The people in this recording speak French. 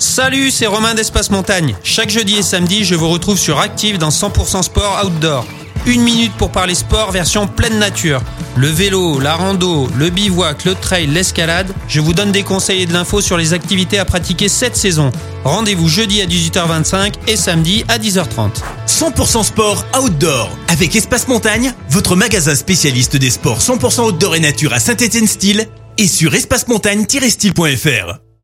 Salut, c'est Romain d'Espace Montagne. Chaque jeudi et samedi, je vous retrouve sur Active dans 100% Sport Outdoor. Une minute pour parler sport version pleine nature. Le vélo, la rando, le bivouac, le trail, l'escalade. Je vous donne des conseils et de l'info sur les activités à pratiquer cette saison. Rendez-vous jeudi à 18h25 et samedi à 10h30. 100% sport outdoor avec Espace Montagne, votre magasin spécialiste des sports 100% outdoor et nature à Saint-Étienne-Style et sur espacemontagne-style.fr.